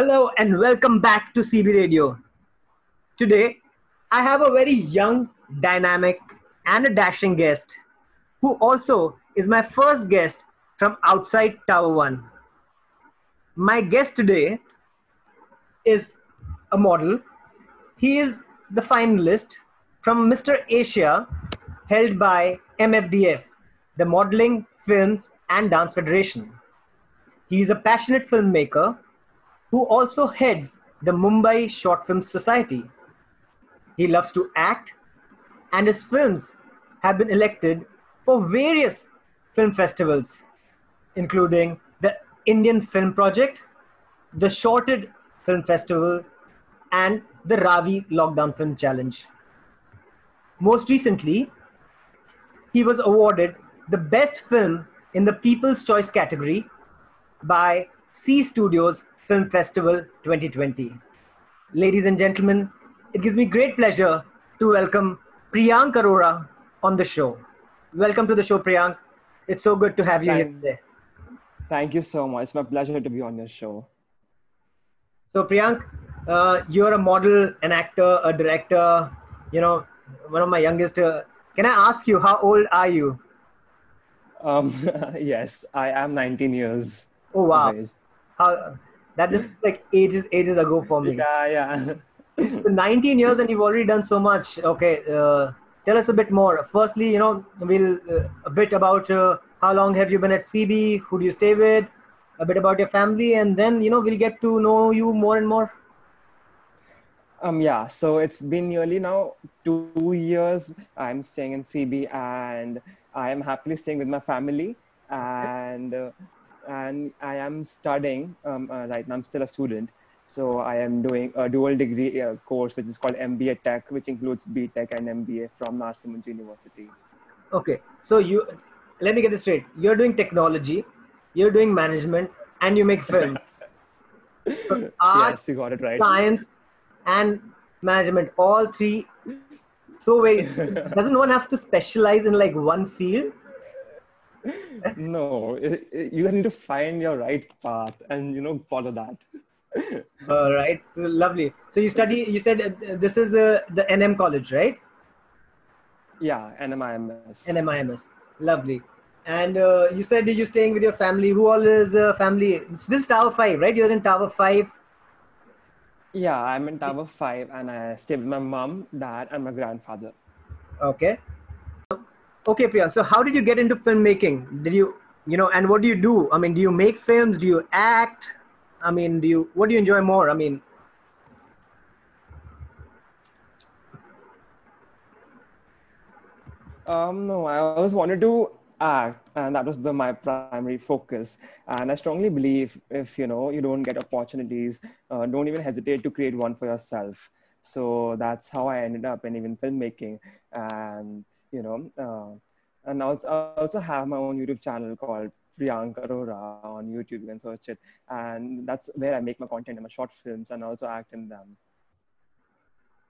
Hello and welcome back to CB Radio. Today, I have a very young, dynamic, and a dashing guest who also is my first guest from outside Tower One. My guest today is a model. He is the finalist from Mr. Asia held by MFDF, the Modeling, Films, and Dance Federation. He is a passionate filmmaker who also heads the Mumbai Short Film Society. He loves to act, and his films have been elected for various film festivals, including the Indian Film Project, the Shorted Film Festival, and the Ravi Lockdown Film Challenge. Most recently, he was awarded the best film in the People's Choice category by C Studios Film Festival 2020. Ladies and gentlemen, it gives me great pleasure to welcome Priyank Arora on the show. Welcome to the show, Priyank. It's so good to have you Thank- here today. Thank you so much. It's my pleasure to be on your show. So, Priyank, uh, you're a model, an actor, a director, you know, one of my youngest. Uh, can I ask you, how old are you? Um, yes, I am 19 years. Oh, wow. How, that just like ages, ages ago for me. Yeah, yeah. So 19 years and you've already done so much. Okay, uh, tell us a bit more. Firstly, you know, we'll uh, a bit about uh, how long have you been at CB? Who do you stay with? A bit about your family, and then you know we'll get to know you more and more. um, yeah. So it's been nearly now two years. I'm staying in CB, and I am happily staying with my family, and uh, and I am studying um, uh, right now. I'm still a student. So I am doing a dual degree uh, course, which is called MBA Tech, which includes BTech and MBA from Narsee University. Okay, so you let me get this straight. You're doing technology, you're doing management, and you make film. So art, yes, you got it right. science, and management, all three. So very doesn't one have to specialize in like one field? no it- it- you need to find your right path and you know follow that All right, lovely. So you study. You said uh, this is uh, the NM college, right? yeah nmims NMIMS. Lovely. And uh, you said you're staying with your family. Who all is uh, family? This is Tower Five, right? You're in Tower Five. yeah i'm in tower 5 and i stay with my mom dad and my grandfather Okay. Okay, Priyank. So how did you get into filmmaking? Did you, you know, and what do you do? I mean, do you make films? Do you act? I mean, do you? What do you enjoy more? I mean, um no i always wanted to act and that was the my primary focus and i strongly believe if you know you don't get opportunities uh, don't even hesitate to create one for yourself so that's how i ended up in even filmmaking and you know uh, and I also have my own YouTube channel called Priyank Arora on YouTube. You can search it, and that's where I make my content and my short films, and also act in them.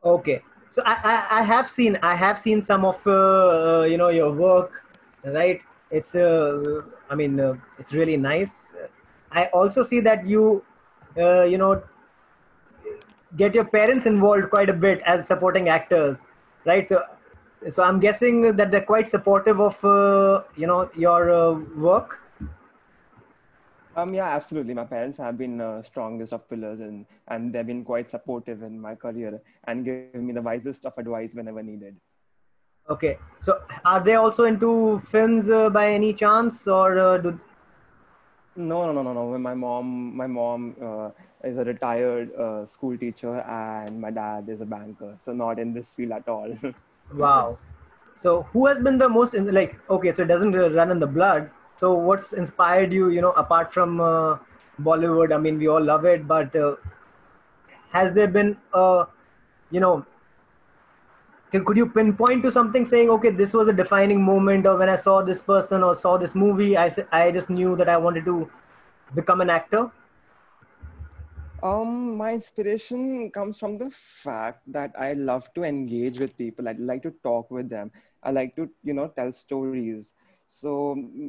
Okay, so I, I, I have seen I have seen some of uh, uh, you know your work, right? It's uh, I mean uh, it's really nice. I also see that you uh, you know get your parents involved quite a bit as supporting actors, right? So so I'm guessing that they're quite supportive of uh, you know your uh, work. Um, yeah, absolutely. My parents have been uh, strongest of pillars, and and they've been quite supportive in my career and giving me the wisest of advice whenever needed. Okay, so are they also into films uh, by any chance, or uh, do No, no, no, no, no. My mom, my mom uh, is a retired uh, school teacher, and my dad is a banker, so not in this field at all. Wow. So who has been the most in, like okay, so it doesn't run in the blood. So what's inspired you, you know, apart from uh, Bollywood? I mean, we all love it, but uh, has there been uh, you know, could you pinpoint to something saying, okay, this was a defining moment, or when I saw this person or saw this movie, I, I just knew that I wanted to become an actor. Um, my inspiration comes from the fact that I love to engage with people. I like to talk with them. I like to, you know, tell stories. So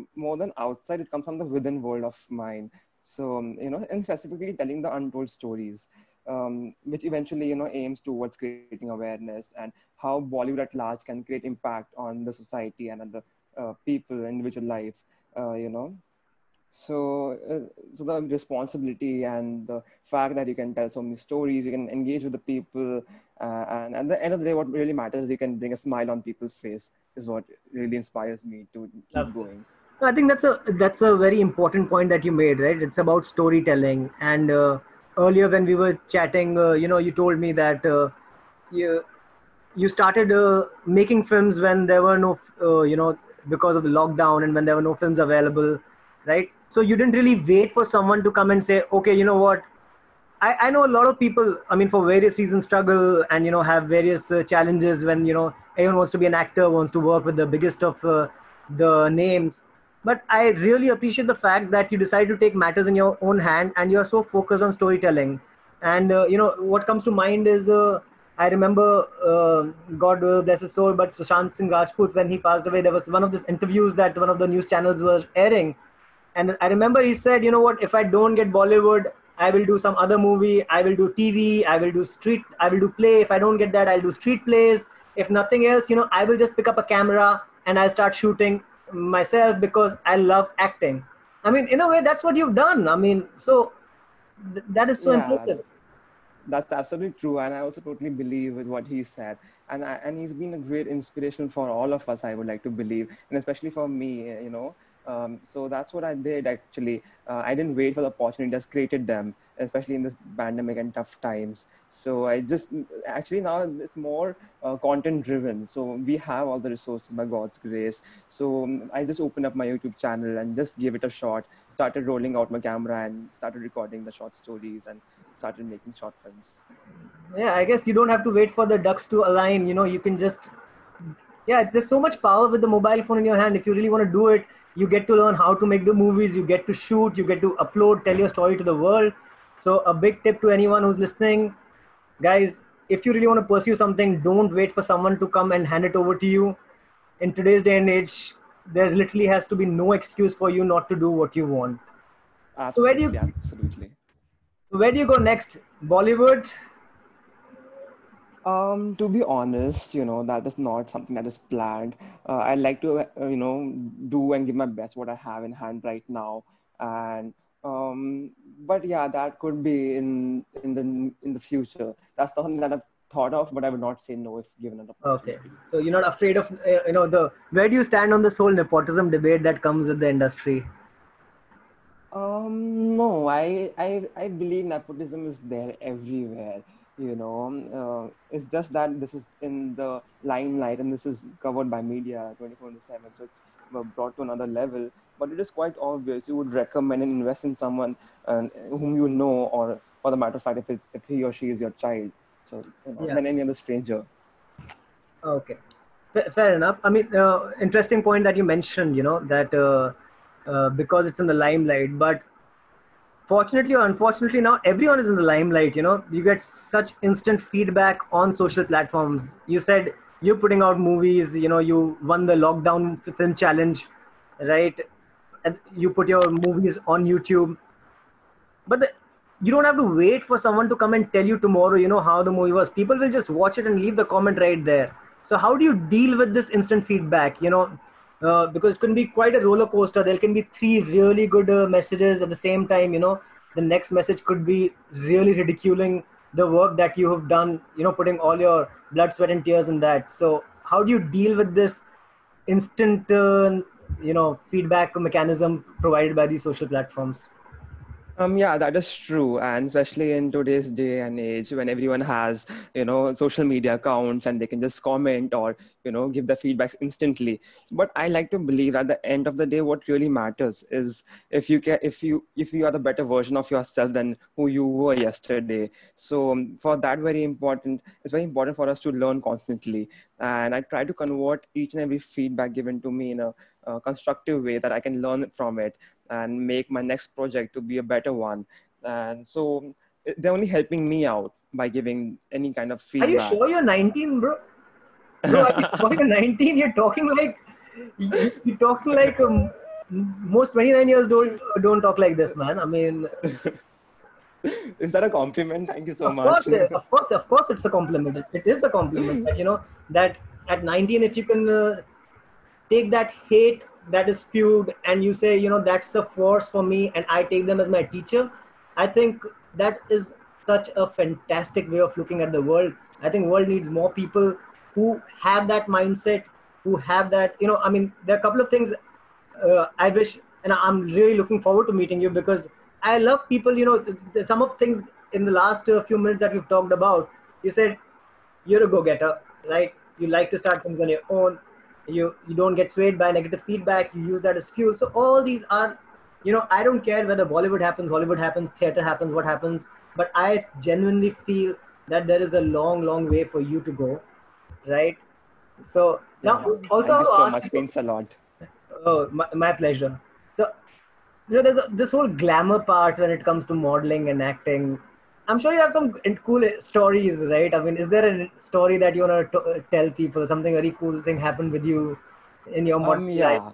more than outside, it comes from the within world of mine. So, um, you know, and specifically telling the untold stories, um, which eventually, you know, aims towards creating awareness and how Bollywood at large can create impact on the society and on the uh, people, individual life, uh, you know. So, uh, so the responsibility and the fact that you can tell so many stories, you can engage with the people, uh, and at the end of the day, what really matters is you can bring a smile on people's face. Is what really inspires me to keep going. I think that's a that's a very important point that you made, right? It's about storytelling. And uh, earlier when we were chatting, uh, you know, you told me that uh, you you started uh, making films when there were no, uh, you know, because of the lockdown and when there were no films available, right? So you didn't really wait for someone to come and say, okay, you know what? I, I know a lot of people. I mean, for various reasons, struggle and you know have various uh, challenges when you know everyone wants to be an actor, wants to work with the biggest of the names but i really appreciate the fact that you decide to take matters in your own hand and you're so focused on storytelling and uh, you know what comes to mind is uh, i remember uh, god bless his soul but sushant singh rajput when he passed away there was one of these interviews that one of the news channels was airing and i remember he said you know what if i don't get bollywood i will do some other movie i will do tv i will do street i will do play if i don't get that i'll do street plays if nothing else you know i will just pick up a camera and i'll start shooting myself because I love acting. I mean, in a way, that's what you've done. I mean, so th- that is so yeah, impressive. That's absolutely true, and I also totally believe with what he said. And I, and he's been a great inspiration for all of us. I would like to believe, and especially for me. You know, um, so that's what I did actually. Uh, I didn't wait for the opportunity, just created them, especially in this pandemic and tough times. So I just actually now it's more uh, content driven. So we have all the resources by God's grace. So um, I just opened up my YouTube channel and just gave it a shot, started rolling out my camera and started recording the short stories and started making short films. Yeah, I guess you don't have to wait for the ducks to align. You know, you can just yeah, there's so much power with the mobile phone in your hand. If you really want to do it, you get to learn how to make the movies you get to shoot you get to upload tell your story to the world. So a big tip to anyone who's listening guys if you really want to pursue something don't wait for someone to come and hand it over to you. In today's day and age there literally has to be no excuse for you not to do what you want. Absolutely, so where do you absolutely where do you go next? Bollywood um, to be honest, you know, that is not something that is planned. Uh, I like to, uh, you know, do and give my best what I have in hand right now. And um, but yeah, that could be in in the in the future. That's the something that I've thought of, but I would not say no if given an opportunity. Okay, so you're not afraid of uh, you know the where do you stand on this whole nepotism debate that comes with the industry? Um, no, I I I believe nepotism is there everywhere you know uh, it's just that this is in the limelight and this is covered by media 24 7 so it's brought to another level. But it is quite obvious you would recommend and invest in someone uh, whom you know or for the matter of fact if, it's, if he or she is your child. So you know, yeah. than any other stranger. Okay. Fair enough. I mean uh, interesting point that you mentioned you know that uh, uh, because it's in the limelight but fortunately or unfortunately now everyone is in the limelight you know? You get such instant feedback on social platforms. You said you're putting out movies you know you won the lockdown film challenge right? And you put your movies on youtube. But the, you don't have to wait for someone to come and tell you tomorrow you know how the movie was. People will just watch it and leave the comment right there. So how do you deal with this instant feedback you know uh, because it can be quite a roller coaster. There can be three really good uh, messages at the same time. You know, the next message could be really ridiculing the work that you have done. You know, putting all your blood, sweat, and tears in that. So, how do you deal with this instant, uh, you know, feedback mechanism provided by these social platforms? Um, yeah, that is true, and especially in today's day and age, when everyone has you know social media accounts and they can just comment or you know give the feedbacks instantly. But I like to believe at the end of the day, what really matters is if you can, if you if you are the better version of yourself than who you were yesterday. So um, for that, very important. It's very important for us to learn constantly, and I try to convert each and every feedback given to me in a uh, constructive way that I can learn from it and make my next project to be a better one. And so they're only helping me out by giving any kind of feedback. Are you sure you're 19, bro? Bro, are you, you're 19, you're talking like you're talking like um, most 29 years don't don't talk like this, man. I mean, is that a compliment? Thank you so of much. Course, of course, of course, it's a compliment. It, is a compliment. You know that at 19, if you can uh, take that hate that is spewed and you say, you know, that's a force for me, and I take them as my teacher. I think that is such a fantastic way of looking at the world. I think world needs more people who have that mindset, who have that. You know, I mean, there are a couple of things uh, I wish, and I'm really looking forward to meeting you because I love people. You know, some of things in the last uh, few minutes that we've talked about. You said you're a go-getter, right? You like to start things on your own. You you don't get swayed by negative feedback. You use that as fuel. So all these are, you know, I don't care whether Bollywood happens, Hollywood happens, theater happens, what happens. But I genuinely feel that there is a long, long way for you to go, right? So now Yeah. also Thank you so uh, much. Means a lot. Oh, my, my pleasure. So, you know, there's a, this whole glamour part when it comes to modeling and acting. I'm sure you have some cool stories, right? I mean, is there a story that you want to tell people? Something very cool thing happened with you in your Um, modeling life? yeah.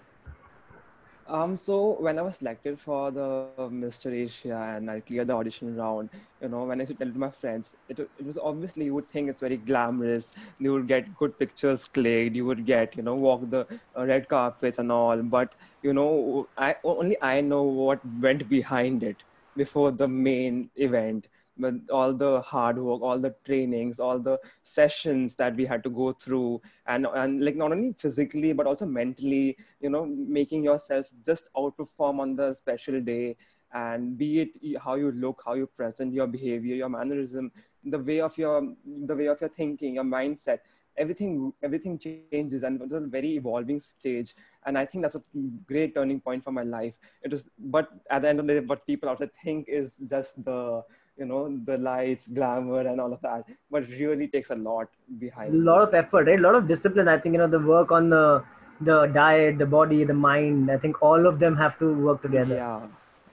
Um, so when I was selected for the Mr. Asia and I cleared the audition round, you know, when I used to tell to my friends, it, it was obviously you would think it's very glamorous. You would get good pictures clicked. You would get, you know, walk the uh, red carpets and all. But you know, I only I know what went behind it before the main event but all the hard work all the trainings all the sessions that we had to go through and and like not only physically but also mentally you know making yourself just outperform on the special day and be it how you look how you present your behavior your mannerism the way of your the way of your thinking your mindset everything everything changes and it's a very evolving stage. And i think that's a great turning point for my life. It was but at the end of the day what people out there think is just the you know the lights glamour and all of that but really takes a lot behind. A lot of effort, right? A lot of discipline. I think you know the work on the the diet, the body, the mind. I think all of them have to work together. yeah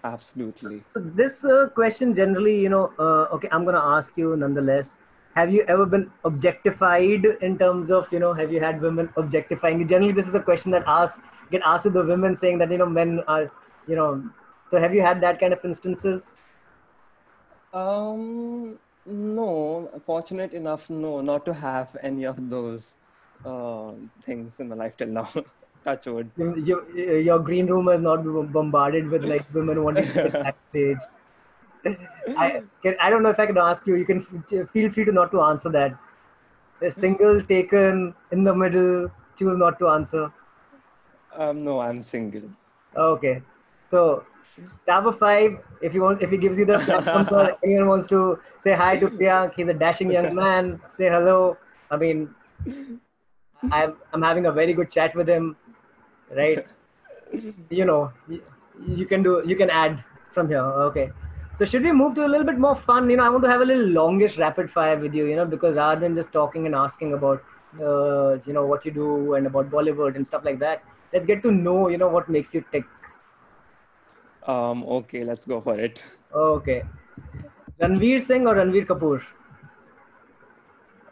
absolutely So this uh, question generally, you know, uh, okay, I'm gonna ask you nonetheless. Have you ever been objectified in terms of, you know, have you had women objectifying? Generally, this is a question that asked get asked to the women, saying that you know men are, you know. So have you had that kind of instances? Um no fortunate enough no not to have any of those uh, things in my life till now touch wood You, you, your green room is not bombarded with like women wanting to get backstage. I can, I don't know if I can ask you. You can f- feel free to not to answer that. A single taken in the middle. Choose not to answer. um no i'm single Okay. So, number five. If you want, if he gives you the number, anyone wants to say hi to Priyank. He's a dashing young man. Say hello. I mean, I'm I'm having a very good chat with him, right? you know, you, you can do you can add from here. Okay. So should we move to a little bit more fun? You know, I want to have a little longish rapid fire with you. You know, because rather than just talking and asking about, uh, you know, what you do and about Bollywood and stuff like that, let's get to know, you know, what makes you tick. Um okay let's go for it Okay. Ranveer Singh or Ranbir Kapoor?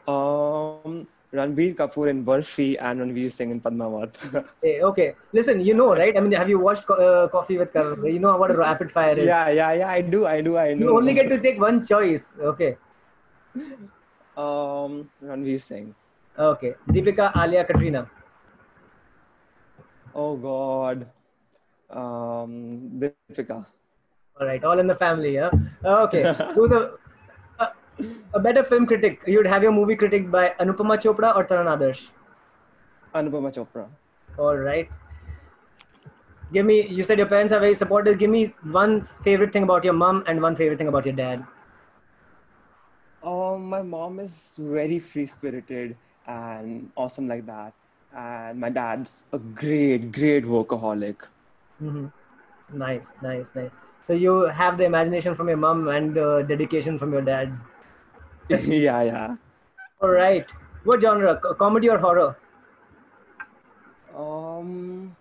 um ranbir kapoor in barfi and ranveer singh in padmavat Hey, okay. Listen, you know, right? I mean, have you watched uh, Coffee with Karan? You know what a rapid fire is. yeah yeah yeah i do i do i know You only get to take one choice. Okay. um ranveer singh Okay. Deepika, Alia, Katrina. oh god um Deepika. All right. All in the family, yeah? Okay. Who's a, a, a better film critic? You'd have your movie critic by Anupama Chopra or Taran Adarsh? anupama chopra All right. Give me, you said your parents are very supportive. Give me one favorite thing about your mom and one favorite thing about your dad. Um, my mom is very free spirited and awesome like that. And my dad's a great, great workaholic. Hmm Nice, nice, nice. So you have the imagination from your mom and the dedication from your dad. yeah, yeah. All right. What genre? Comedy or horror? Um,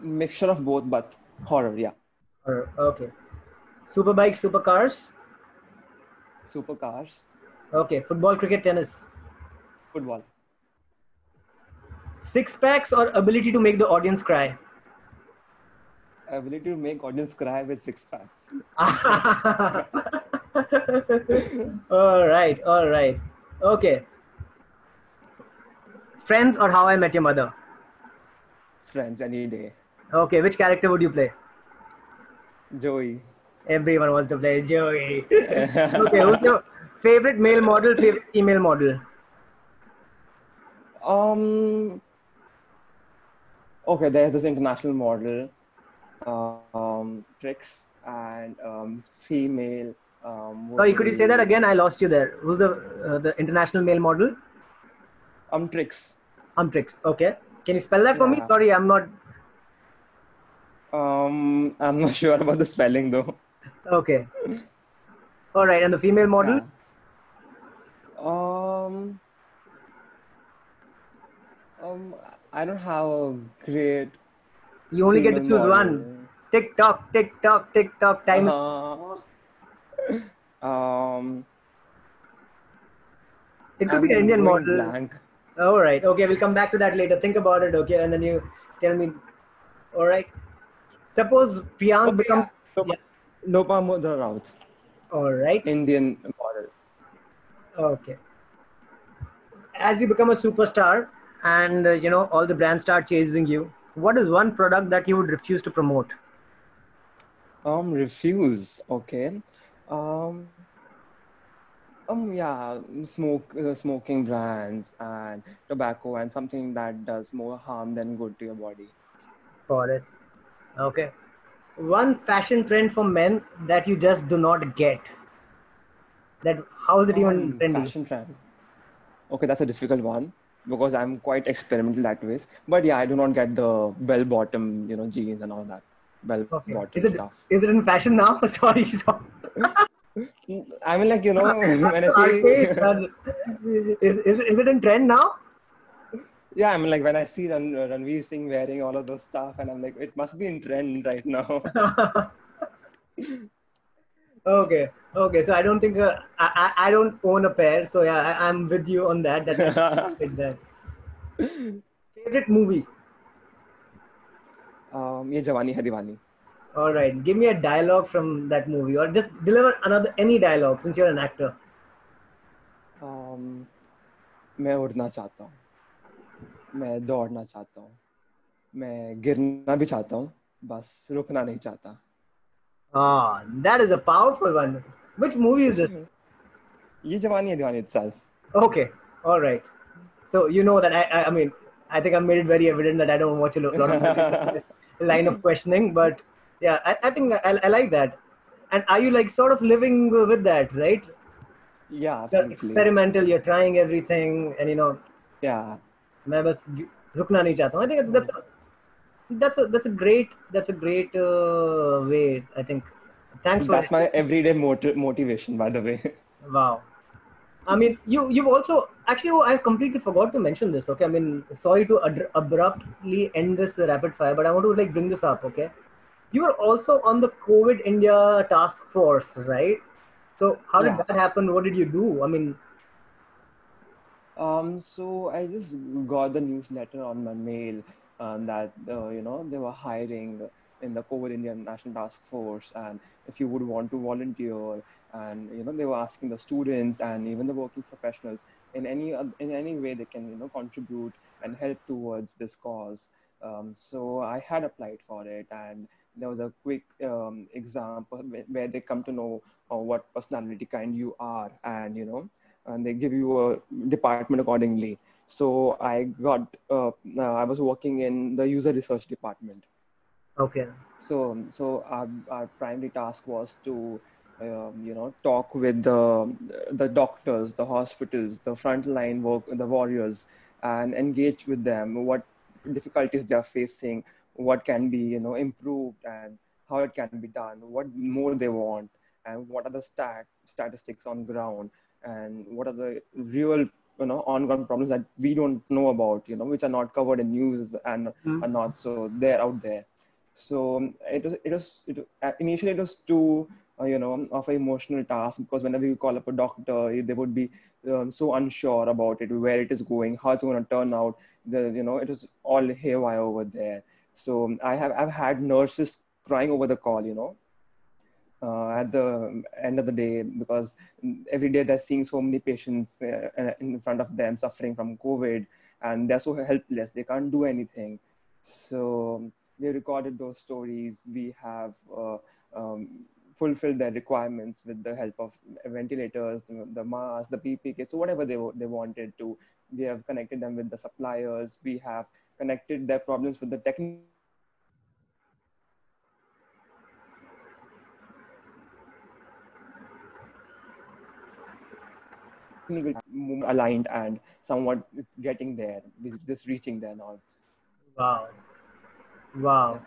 mixture of both, but horror, yeah. Horror. Okay. Superbikes, supercars. Supercars, Okay. Football, cricket, tennis. football. Six packs or ability to make the audience cry. Ability to make audience cry with six packs. all right, all right. Okay. Friends or How I Met Your Mother? Friends any day. Okay, which character would you play? Joey. Everyone wants to play Joey. okay, who's your favorite male model, favorite female model? Um. Okay, there's this international model, um, Trix, and um, female. Um, Sorry, could you say that again? I lost you there. Who's the uh, the international male model? Um, Trix. Umtrix. Okay. Can you spell that for me? Sorry, I'm not. Um, I'm not sure about the spelling though. Okay. All right, and the female model? Yeah. Um. Um, I don't have a great. You only get to choose one. Tick tock, tick tock, tick tock. Time. Uh-huh. Um, It could I'm be an Indian model. Blank. All right. Okay, we'll come back to that later. Think about it. Okay, and then you tell me. All right. Suppose Priyank become. Lopa, Lopa Mudra Raut, All right. Indian model. Okay. As you become a superstar, and uh, you know all the brands start chasing you, what is one product that you would refuse to promote? Um, refuse. Okay. Um. Um. Yeah. Smoke. Uh, smoking brands and tobacco and something that does more harm than good to your body. Got it. Okay. One fashion trend for men that you just do not get. That how is it even Um, trendy? Fashion trend. Okay, that's a difficult one because I'm quite experimental that ways. But yeah, I do not get the bell bottom, you know, jeans and all that. Bell Okay. bottom Is it stuff. is it in fashion now? sorry. sorry. I mean, like you know, when I see, is, is, is it in trend now? yeah, I mean, like when I see Ran, Ranveer Singh wearing all of those stuff, and I'm like, it must be in trend right now. okay. Okay. So I don't think uh, I, I I don't own a pair. So yeah, I, I'm with you on that. That like that. Favorite movie. um, ye Jawani Hai Diwani. All right. Give me a dialogue from that movie, or just deliver another any dialogue since you're an actor. Um, मैं उड़ना चाहता हूँ मैं दौड़ना चाहता हूँ मैं गिरना भी चाहता हूँ बस रुकना नहीं चाहता Ah, that is a powerful one. Which movie is this? ये जवानी है दीवानी itself Okay. All right. So you know that I, I, I mean, I think I made it very evident that I don't watch a lo- lot of movies. line of questioning, but yeah, I, I think I, I like that. And are you like sort of living with that, right? yeah You're absolutely experimental. You're trying everything, and you know, yeah मैं बस रुकना नहीं चाहता हूँ. I think that's a, that's a that's a great that's a great uh, way. I think. Thanks for that's my everyday motiv- motivation by the way Wow. I mean, you you've also actually oh, I completely forgot to mention this. Okay, I mean, sorry to ad- abruptly end this rapid fire, but I want to like bring this up. Okay, you were also on the COVID India task force, right? So how did Yeah. that happen? What did you do? I mean, Um, so I just got the newsletter on my mail um, that uh, you know they were hiring in the COVID Indian National Task Force, and if you would want to volunteer, and you know they were asking the students and even the working professionals in any in any way they can you know contribute and help towards this cause. Um, so I had applied for it, and there was a quick um, example where, they come to know uh, what personality kind you are, and you know and they give you a department accordingly. So I got, uh, uh, I was working in the user research department. Okay, So, so our, our primary task was to, um, you know, talk with the the doctors, the hospitals, the frontline work, the warriors, and engage with them. What difficulties they are facing, what can be, you know, improved, and how it can be done. What more they want, and what are the stat statistics on ground, and what are the real you know on-ground problems that we don't know about you know which are not covered in news and Hmm. are not so they're out there so um, it was it was it, uh, initially it was too uh, you know of an emotional task because whenever you call up a doctor they would be um, so unsure about it where it is going how it's going to turn out the you know it was all haywire over there so um, i have i've had nurses crying over the call, you know, uh, at the end of the day because every day they're seeing so many patients uh, in front of them suffering from COVID and they're so helpless. They can't do anything. So we recorded those stories. We have uh, um, fulfilled their requirements with the help of ventilators, the masks, the PPE kits, so whatever they, they wanted to. We have connected them with the suppliers. We have connected their problems with the technical aligned and somewhat it's getting there just reaching there now it's wow wow.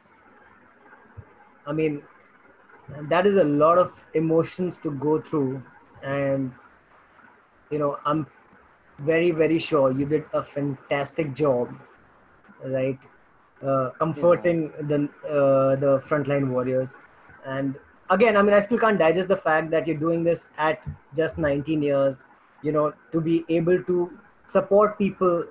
I mean that is a lot of emotions to go through. And you know i'm very very sure you did a fantastic job right? Uh, comforting yeah. the uh, the frontline warriors. And again i mean i still can't digest the fact that you're doing this at just 19 years you know to be able to support people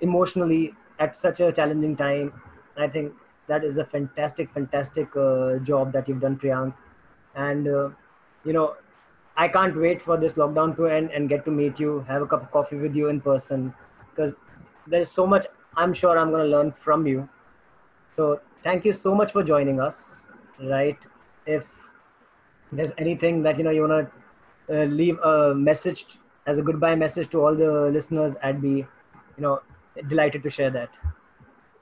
emotionally at such a challenging time i think that is a fantastic fantastic uh, job that you've done priyank. And uh, you know i can't wait for this lockdown to end and get to meet you have a cup of coffee with you in person because there's so much i'm sure i'm going to learn from you. So thank you so much for joining us right? If there's anything that you know you want to uh, leave a message as a goodbye message to all the listeners, I'd be, you know, delighted to share that.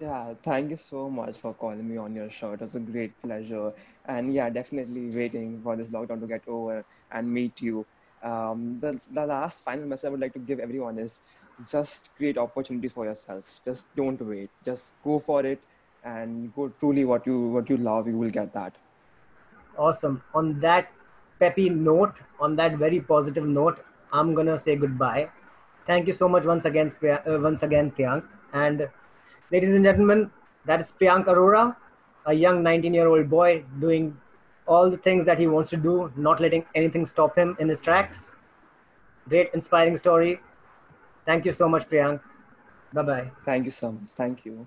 Yeah, thank you so much for calling me on your show. It was a great pleasure. And yeah, definitely waiting for this lockdown to get over and meet you. Um, the, the last final message I would like to give everyone is just create opportunities for yourself. Just don't wait. Just go for it and go truly what you what you love, you will get that. Awesome. On that peppy note, on that very positive note, I'm gonna say goodbye. Thank you so much once again, uh, once again, Priyank. And ladies and gentlemen, that is Priyank Arora, a young 19-year-old boy doing all the things that he wants to do, not letting anything stop him in his tracks. Great, inspiring story. Thank you so much, Priyank. Bye bye. Thank you so much. Thank you.